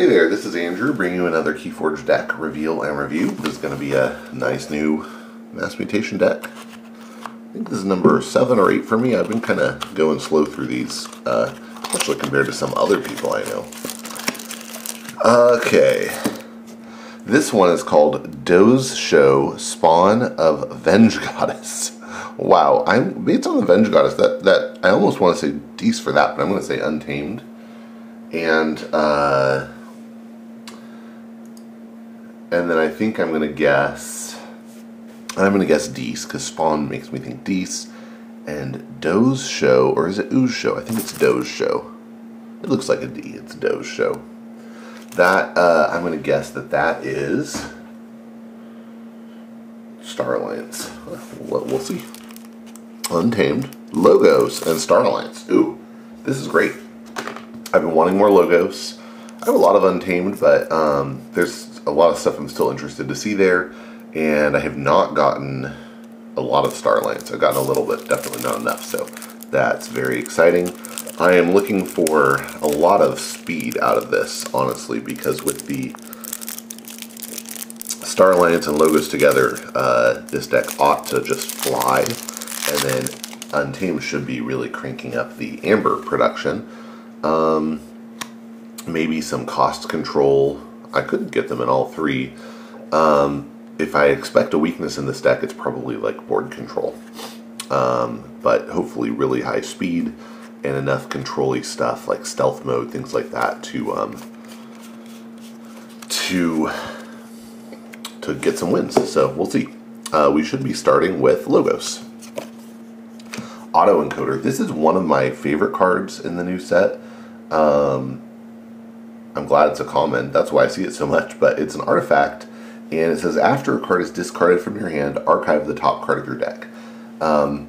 Hey there, this is Andrew bringing you another Keyforge deck reveal and review. This is going to be a nice new Mass Mutation deck. I think this is number 7 or 8 for me. I've been kind of going slow through these, uh, especially compared to some other people I know. Okay. This one is called Doe's Show Spawn of Venge Goddess. Wow, I'm based on the Venge Goddess. That that I almost want to say Dees for that, but I'm going to say Untamed. And uh, and then I think I'm going to guess, I'm going to guess Dees, because Spawn makes me think Dees. And Doe's Show, or is it Ooze Show? I think it's Doe's Show. It looks like a D, it's Doe's Show. That, uh, I'm going to guess that that is Star Alliance. We'll, we'll see. Untamed, Logos, and Star Alliance. Ooh, this is great. I've been wanting more Logos. I have a lot of Untamed, but um, there's a lot of stuff I'm still interested to see there, and I have not gotten a lot of Star Alliance. I've gotten a little bit, definitely not enough, so that's very exciting. I am looking for a lot of speed out of this, honestly, because with the Star Alliance and logos together, uh, this deck ought to just fly, and then Untamed should be really cranking up the Amber production. Um, maybe some cost control I couldn't get them in all three. Um, if I expect a weakness in this deck, it's probably like board control. Um, but hopefully really high speed and enough controlly stuff like stealth mode, things like that to um, to to get some wins. So we'll see. Uh, we should be starting with Logos. Auto Encoder. This is one of my favorite cards in the new set. Um, I'm glad it's a common. That's why I see it so much. But it's an artifact, and it says after a card is discarded from your hand, archive the top card of your deck. Um,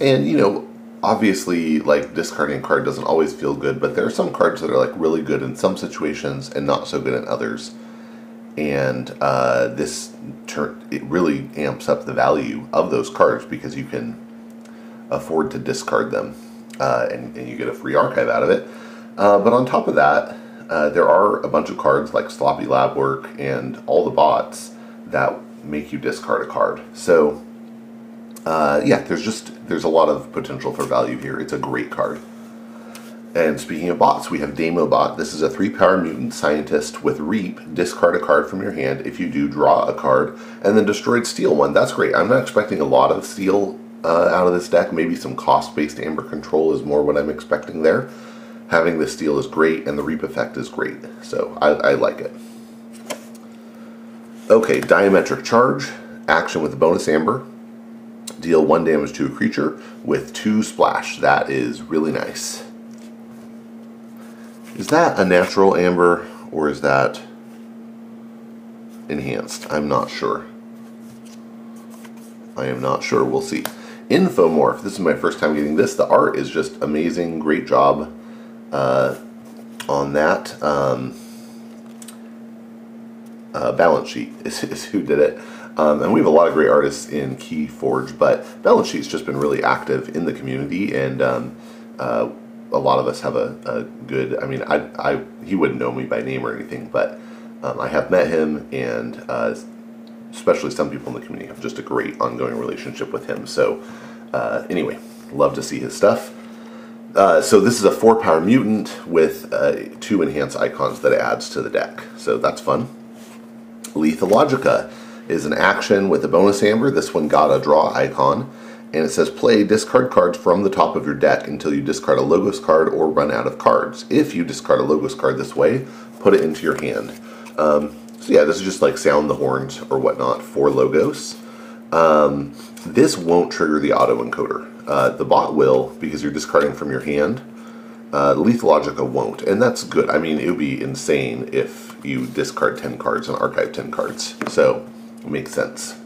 and you know, obviously, like discarding a card doesn't always feel good, but there are some cards that are like really good in some situations and not so good in others. And uh, this turn it really amps up the value of those cards because you can afford to discard them, uh, and, and, you get a free archive out of it. Uh, but on top of that, uh, there are a bunch of cards like Sloppy Lab Work and all the bots that make you discard a card. So, uh, yeah, there's just there's a lot of potential for value here. It's a great card. And speaking of bots, we have Demobot. This is a three power mutant scientist with Reap. Discard a card from your hand. If you do, draw a card, and then destroyed steal one. That's great. I'm not expecting a lot of steal uh, out of this deck. Maybe some cost based amber control is more what I'm expecting there having the steal is great and the reap effect is great. So I, I like it. Okay, diametric charge, action with bonus amber. Deal one damage to a creature with two splash. That is really nice. Is that a natural amber or is that enhanced? I'm not sure. I am not sure. We'll see. Infomorph. This is my first time getting this. The art is just amazing. Great job uh, on that. Um, uh, balance sheet is, is, who did it. Um, and we have a lot of great artists in Keyforge, but Balance Sheet's just been really active in the community, and um, uh, a lot of us have a, a, good. I mean, I, I he wouldn't know me by name or anything, but um, I have met him, and uh, especially some people in the community have just a great ongoing relationship with him. So, uh, anyway, love to see his stuff. Uh, so this is a four power mutant with uh, two enhance icons that it adds to the deck. So that's fun. Lethalogica is an action with a bonus amber. This one got a draw icon. And it says play discard cards from the top of your deck until you discard a Logos card or run out of cards. If you discard a Logos card this way, put it into your hand. Um, so yeah, this is just like sound the horns or whatnot for Logos. Um, this won't trigger the auto encoder. Uh, the bot will because you're discarding from your hand. Uh, Lethalogica won't, and that's good. I mean, it would be insane if you discard 10 cards and archive 10 cards. So, it makes sense.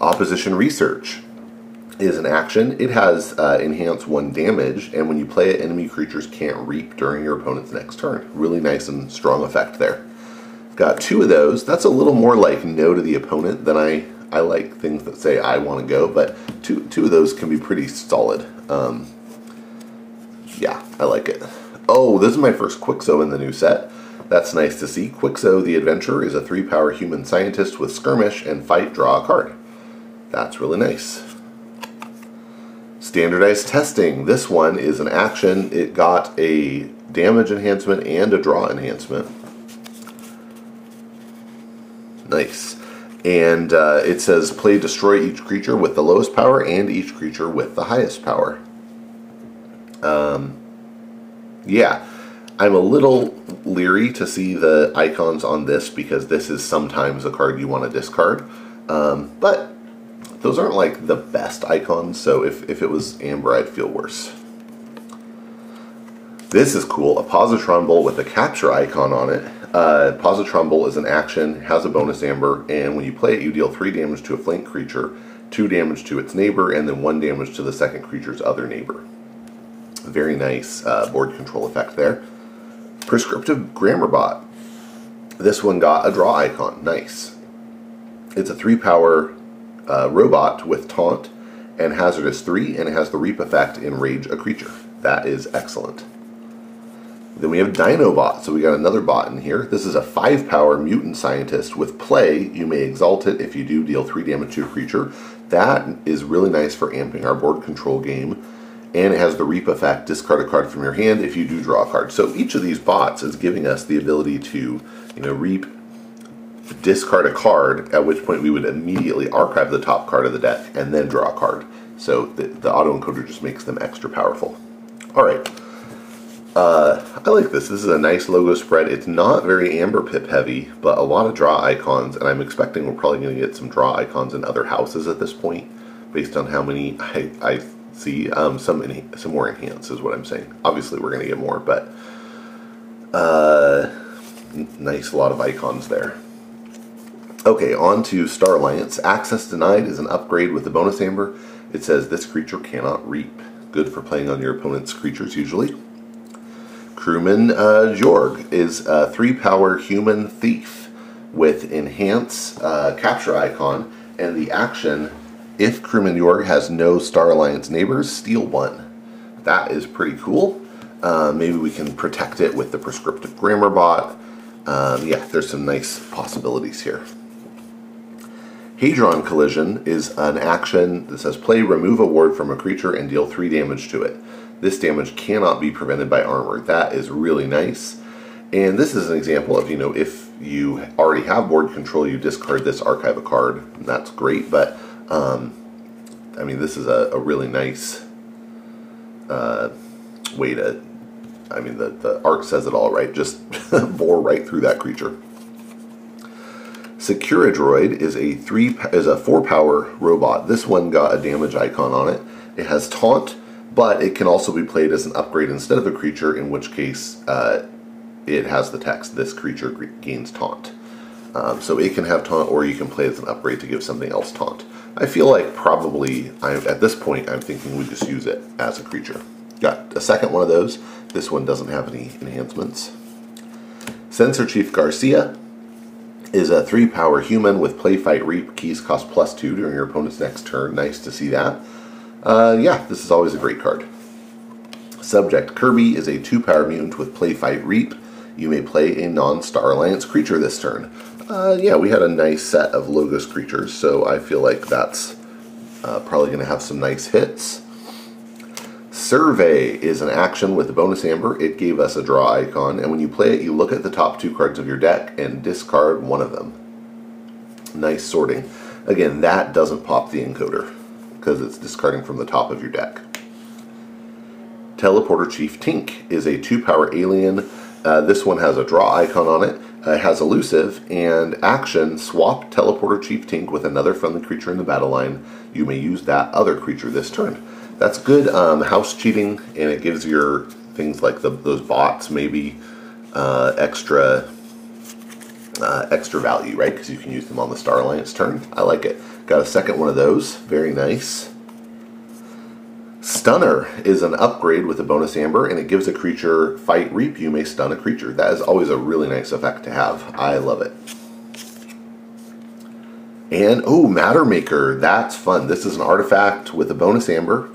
Opposition Research is an action. It has uh, enhance one damage, and when you play it, enemy creatures can't reap during your opponent's next turn. Really nice and strong effect there. Got two of those. That's a little more like no to the opponent than I I like things that say I want to go, but two two of those can be pretty solid. Um, yeah, I like it. Oh, this is my first Quixo in the new set. That's nice to see. Quixo the Adventurer is a 3 power human scientist with skirmish and fight, draw a card. That's really nice. Standardized testing. This one is an action. It got a damage enhancement and a draw enhancement. Nice. And uh, it says play destroy each creature with the lowest power and each creature with the highest power. Um, yeah, I'm a little leery to see the icons on this because this is sometimes a card you want to discard. Um, but those aren't like the best icons, so if, if it was Amber, I'd feel worse. This is cool, a Positron Bolt with a capture icon on it. Uh, Bolt is an action, has a bonus Amber, and when you play it, you deal 3 damage to a flank creature, 2 damage to its neighbor, and then 1 damage to the second creature's other neighbor. Very nice uh, board control effect there. Prescriptive Grammar Bot. This one got a draw icon. Nice. It's a 3 power uh, robot with taunt and hazardous 3, and it has the reap effect enrage a creature. That is excellent. Then we have Dinobot, so we got another bot in here. This is a 5 power mutant scientist with play. You may exalt it if you do deal 3 damage to a creature. That is really nice for amping our board control game. And it has the reap effect, discard a card from your hand if you do draw a card. So each of these bots is giving us the ability to, you know, reap, discard a card, at which point we would immediately archive the top card of the deck and then draw a card. So the, the autoencoder just makes them extra powerful. All right. Uh, I like this. This is a nice logo spread. It's not very Amber Pip heavy, but a lot of draw icons, and I'm expecting we're probably going to get some draw icons in other houses at this point, based on how many I, I see. Um, some some more enhance is what I'm saying. Obviously, we're going to get more, but uh, nice, lot of icons there. Okay, on to Star Alliance. Access denied is an upgrade with the bonus amber. It says this creature cannot reap. Good for playing on your opponent's creatures usually. Crewman uh, Jorg is a three power human thief with enhance uh, capture icon and the action if Crewman Jorg has no Star Alliance neighbors, steal one. That is pretty cool. Uh, maybe we can protect it with the prescriptive grammar bot. Um, yeah, there's some nice possibilities here. Hadron Collision is an action that says play remove a ward from a creature and deal 3 damage to it. This damage cannot be prevented by armor. That is really nice. And this is an example of, you know, if you already have board control, you discard this, archive a card. That's great, but, um, I mean, this is a, a really nice uh, way to, I mean, the, the arc says it all right. Just bore right through that creature. Securidroid is a three is a four power robot. This one got a damage icon on it. It has taunt, but it can also be played as an upgrade instead of a creature, in which case uh, it has the text, this creature gains taunt. Um, so it can have taunt, or you can play as an upgrade to give something else taunt. I feel like probably, I'm, at this point, I'm thinking we just use it as a creature. Got a second one of those. This one doesn't have any enhancements. Sensor Chief Garcia is a 3 power human with play fight reap. Keys cost plus 2 during your opponent's next turn. Nice to see that. Uh, yeah, this is always a great card. Subject Kirby is a 2 power mutant with play fight reap. You may play a non Star Alliance creature this turn. Uh, yeah, we had a nice set of Logos creatures, so I feel like that's uh, probably going to have some nice hits. Survey is an action with a bonus amber. It gave us a draw icon, and when you play it, you look at the top two cards of your deck and discard one of them. Nice sorting. Again, that doesn't pop the encoder because it's discarding from the top of your deck. Teleporter Chief Tink is a two power alien. Uh, this one has a draw icon on it. Uh, it has elusive and action. Swap Teleporter Chief Tink with another friendly creature in the battle line. You may use that other creature this turn. That's good um, house cheating, and it gives your things like the, those bots maybe uh, extra uh, extra value, right? Because you can use them on the Star Alliance turn. I like it. Got a second one of those. Very nice. Stunner is an upgrade with a bonus amber, and it gives a creature fight reap. You may stun a creature. That is always a really nice effect to have. I love it. And, oh, Matter Maker. That's fun. This is an artifact with a bonus amber.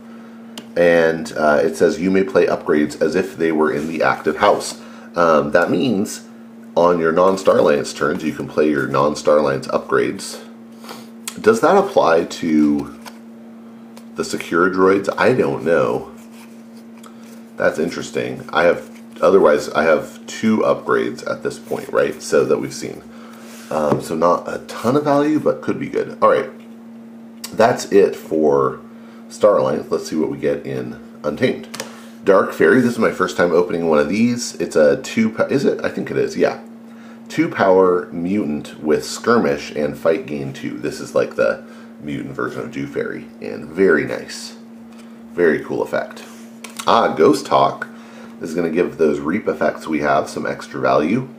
and uh, it says you may play upgrades as if they were in the active house. Um, that means on your non-Star Alliance turns, you can play your non-Star Alliance upgrades. Does that apply to the secure droids? I don't know. That's interesting. I have, otherwise, I have two upgrades at this point, right? So that we've seen. Um, so not a ton of value, but could be good. All right, that's it for Star Alliance. Let's see what we get in Untamed. Dark Fairy. This is my first time opening one of these. It's a two. Is it? I think it is. Yeah, two power mutant with skirmish and fight gain two. This is like the mutant version of Dew Faerie, and very nice, very cool effect. Ah, Ghosthawk is going to give those reap effects we have some extra value.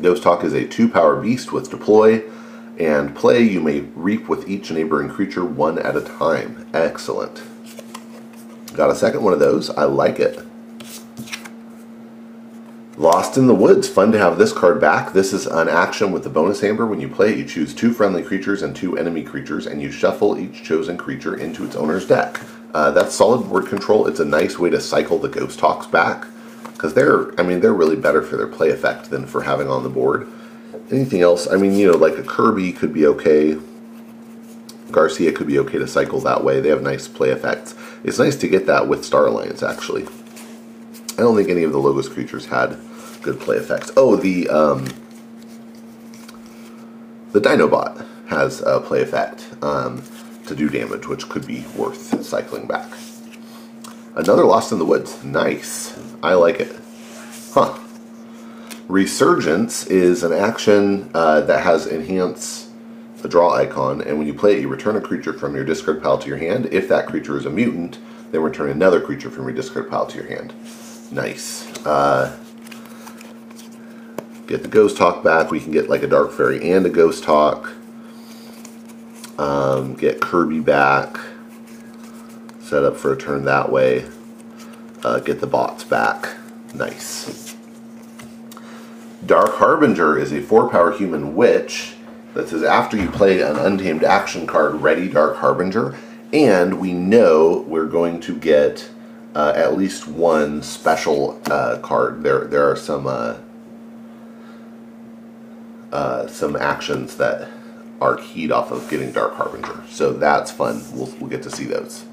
Ghosthawk is a two power beast with deploy and play. You may reap with each neighboring creature one at a time. Excellent. Got a second one of those. I like it. Lost in the Woods. Fun to have this card back. This is an action with the bonus amber. When you play it, you choose two friendly creatures and two enemy creatures, and you shuffle each chosen creature into its owner's deck. Uh, that's solid board control. It's a nice way to cycle the Ghosthawks back because they're, I mean, they're really better for their play effect than for having on the board. Anything else? I mean, you know, like a Kirby could be okay. Garcia could be okay to cycle that way. They have nice play effects. It's nice to get that with Star Alliance, actually. I don't think any of the Logos creatures had good play effects. Oh, the um, the Dinobot has a play effect um, to do damage, which could be worth cycling back. Another Lost in the Woods. Nice. I like it. Huh. Resurgence is an action uh, that has enhance the draw icon, and when you play it, you return a creature from your discard pile to your hand. If that creature is a mutant, then return another creature from your discard pile to your hand. Nice. Uh, get the Ghosthawk back. We can get like a Dark Fairy and a Ghosthawk. Um, get Kirby back. Set up for a turn that way. Uh, get the bots back. Nice. Dark Harbinger is a 4 power human witch that says after you play an untamed action card, ready Dark Harbinger. And we know we're going to get uh, at least one special uh, card. There, there are some uh, uh some actions that are keyed off of getting Dark Harbinger, so that's fun. We'll, we'll get to see those.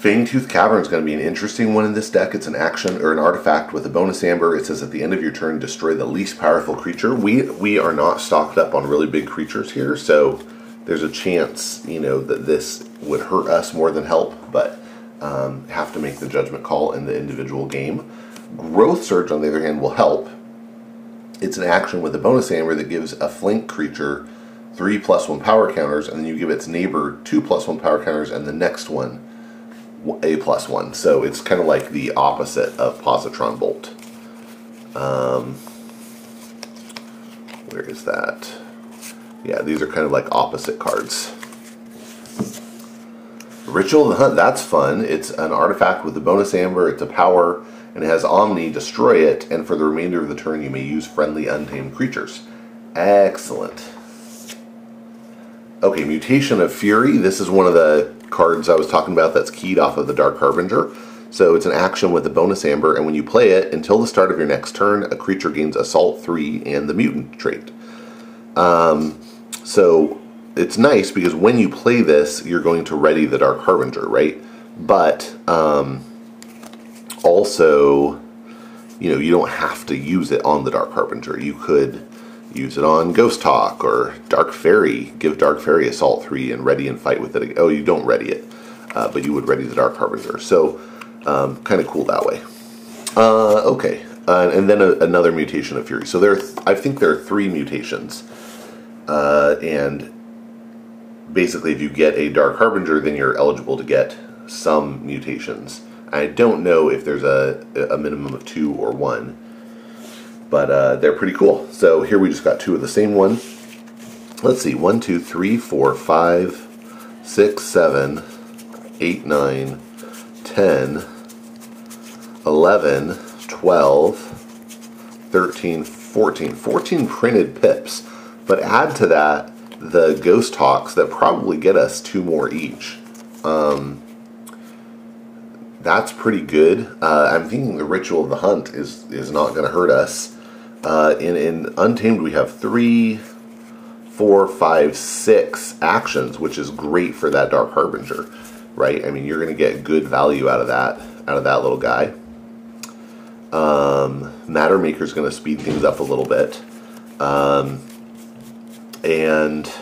Fangtooth Cavern is going to be an interesting one in this deck. It's an action or an artifact with a bonus amber. It says at the end of your turn, destroy the least powerful creature. We we are not stocked up on really big creatures here, so there's a chance you know that this would hurt us more than help, but um, have to make the judgment call in the individual game. Growth Surge, on the other hand, will help. It's an action with a bonus amber that gives a flank creature three plus one power counters, and then you give its neighbor two plus one power counters, and the next one a plus one. So it's kind of like the opposite of Positron Bolt. Um, where is that? Yeah, these are kind of like opposite cards. Ritual of the Hunt, that's fun. It's an artifact with a bonus amber, it's a power, and it has Omni, destroy it, and for the remainder of the turn you may use friendly untamed creatures. Excellent. Okay, Mutation of Fury. This is one of the cards I was talking about that's keyed off of the Dark Harbinger. So it's an action with a bonus amber, and when you play it, until the start of your next turn, a creature gains Assault 3 and the Mutant trait. Um, so it's nice because when you play this, you're going to ready the Dark Harbinger, right? But um, also, you know, you don't have to use it on the Dark Harbinger. You could use it on Ghosthawk or Dark Fairy. Give Dark Fairy Assault 3 and ready and fight with it. Oh, you don't ready it, uh, but you would ready the Dark Harbinger. So, um, kind of cool that way. Uh, okay, uh, and then a, another mutation of Fury. So there, th I think there are three mutations, uh, and basically, if you get a Dark Harbinger, then you're eligible to get some mutations. I don't know if there's a, a minimum of two or one but uh, they're pretty cool. So here we just got two of the same one. Let's see, one, two, three, four, five, six, seven, eight, nine, ten, eleven, twelve, thirteen, fourteen. Fourteen printed pips. But add to that the Ghosthawks that probably get us two more each. Um, that's pretty good. Uh, I'm thinking the Ritual of the Hunt is is not going to hurt us. Uh, in in Untamed, we have three, four, five, six actions, which is great for that Dark Harbinger, right? I mean, you're going to get good value out of that out of that little guy. Um, is going to speed things up a little bit, um, and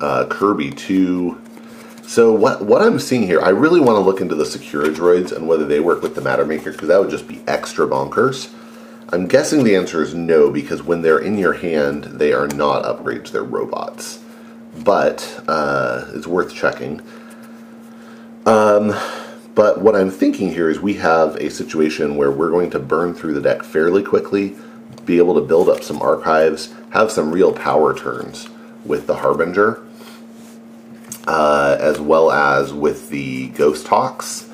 uh, Kirby too. So what what I'm seeing here, I really want to look into the Secura droids and whether they work with the Matter Maker because that would just be extra bonkers. I'm guessing the answer is no because when they're in your hand, they are not upgrades; they're robots. But uh, it's worth checking. Um, but what I'm thinking here is we have a situation where we're going to burn through the deck fairly quickly, be able to build up some archives, have some real power turns with the Harbinger, uh, as well as with the Ghost Hawks.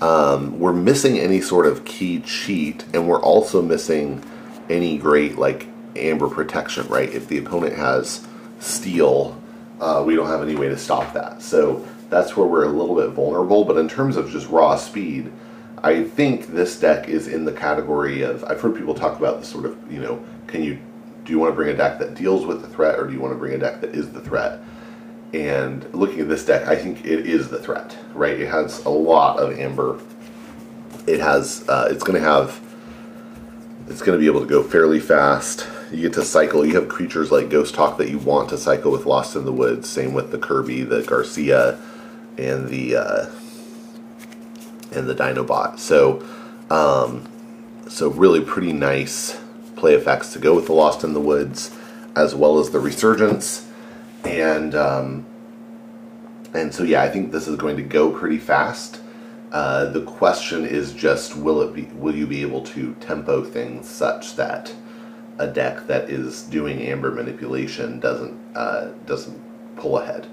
Um, we're missing any sort of key cheat, and we're also missing any great like amber protection, right? If the opponent has steel, uh, we don't have any way to stop that. So that's where we're a little bit vulnerable. But in terms of just raw speed, I think this deck is in the category of I've heard people talk about the sort of you know can you do you want to bring a deck that deals with the threat or do you want to bring a deck that is the threat? And looking at this deck, I think it is the threat, right? It has a lot of amber. It has uh, it's going to have it's going to be able to go fairly fast. You get to cycle. You have creatures like Ghosthawk that you want to cycle with Lost in the Woods. Same with the Kirby, the Garcia, and the uh, and the Dinobot. So, um, so really pretty nice play effects to go with the Lost in the Woods, as well as the Resurgence, and um, and so yeah, I think this is going to go pretty fast. Uh, the question is just will it be will you be able to tempo things such that a deck that is doing amber manipulation doesn't uh, doesn't pull ahead.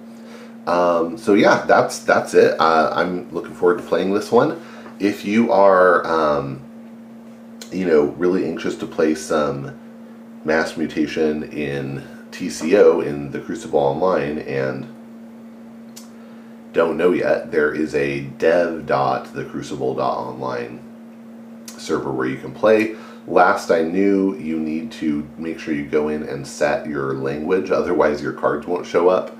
Um, so yeah, that's that's it. Uh, I'm looking forward to playing this one. If you are, um, you know, really anxious to play some mass mutation in TCO in the Crucible Online and don't know yet, there is a dev.thecrucible.online server where you can play. Last I knew, you need to make sure you go in and set your language, otherwise your cards won't show up.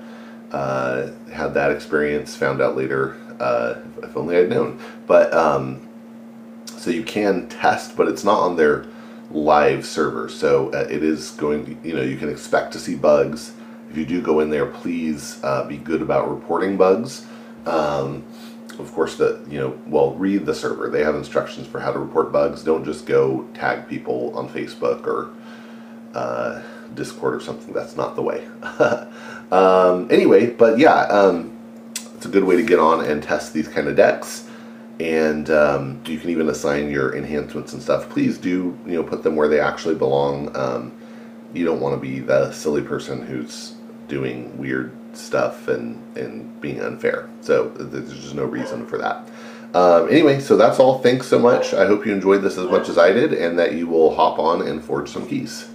Uh, had that experience, found out later, uh, if only I'd known. But, um, so you can test, but it's not on their live server. So uh, it is going, you know, you can expect to see bugs. If you do go in there, please uh, be good about reporting bugs. Um, of course, the you know, well, read the server. They have instructions for how to report bugs. Don't just go tag people on Facebook or uh, Discord or something. That's not the way. um, anyway, but yeah, um, it's a good way to get on and test these kind of decks. And um, you can even assign your enhancements and stuff. Please do you know put them where they actually belong. Um, you don't want to be the silly person who's doing weird stuff and, and being unfair. So there's just no reason for that. Um, anyway, so that's all. Thanks so much. I hope you enjoyed this as much as I did and that you will hop on and forge some keys.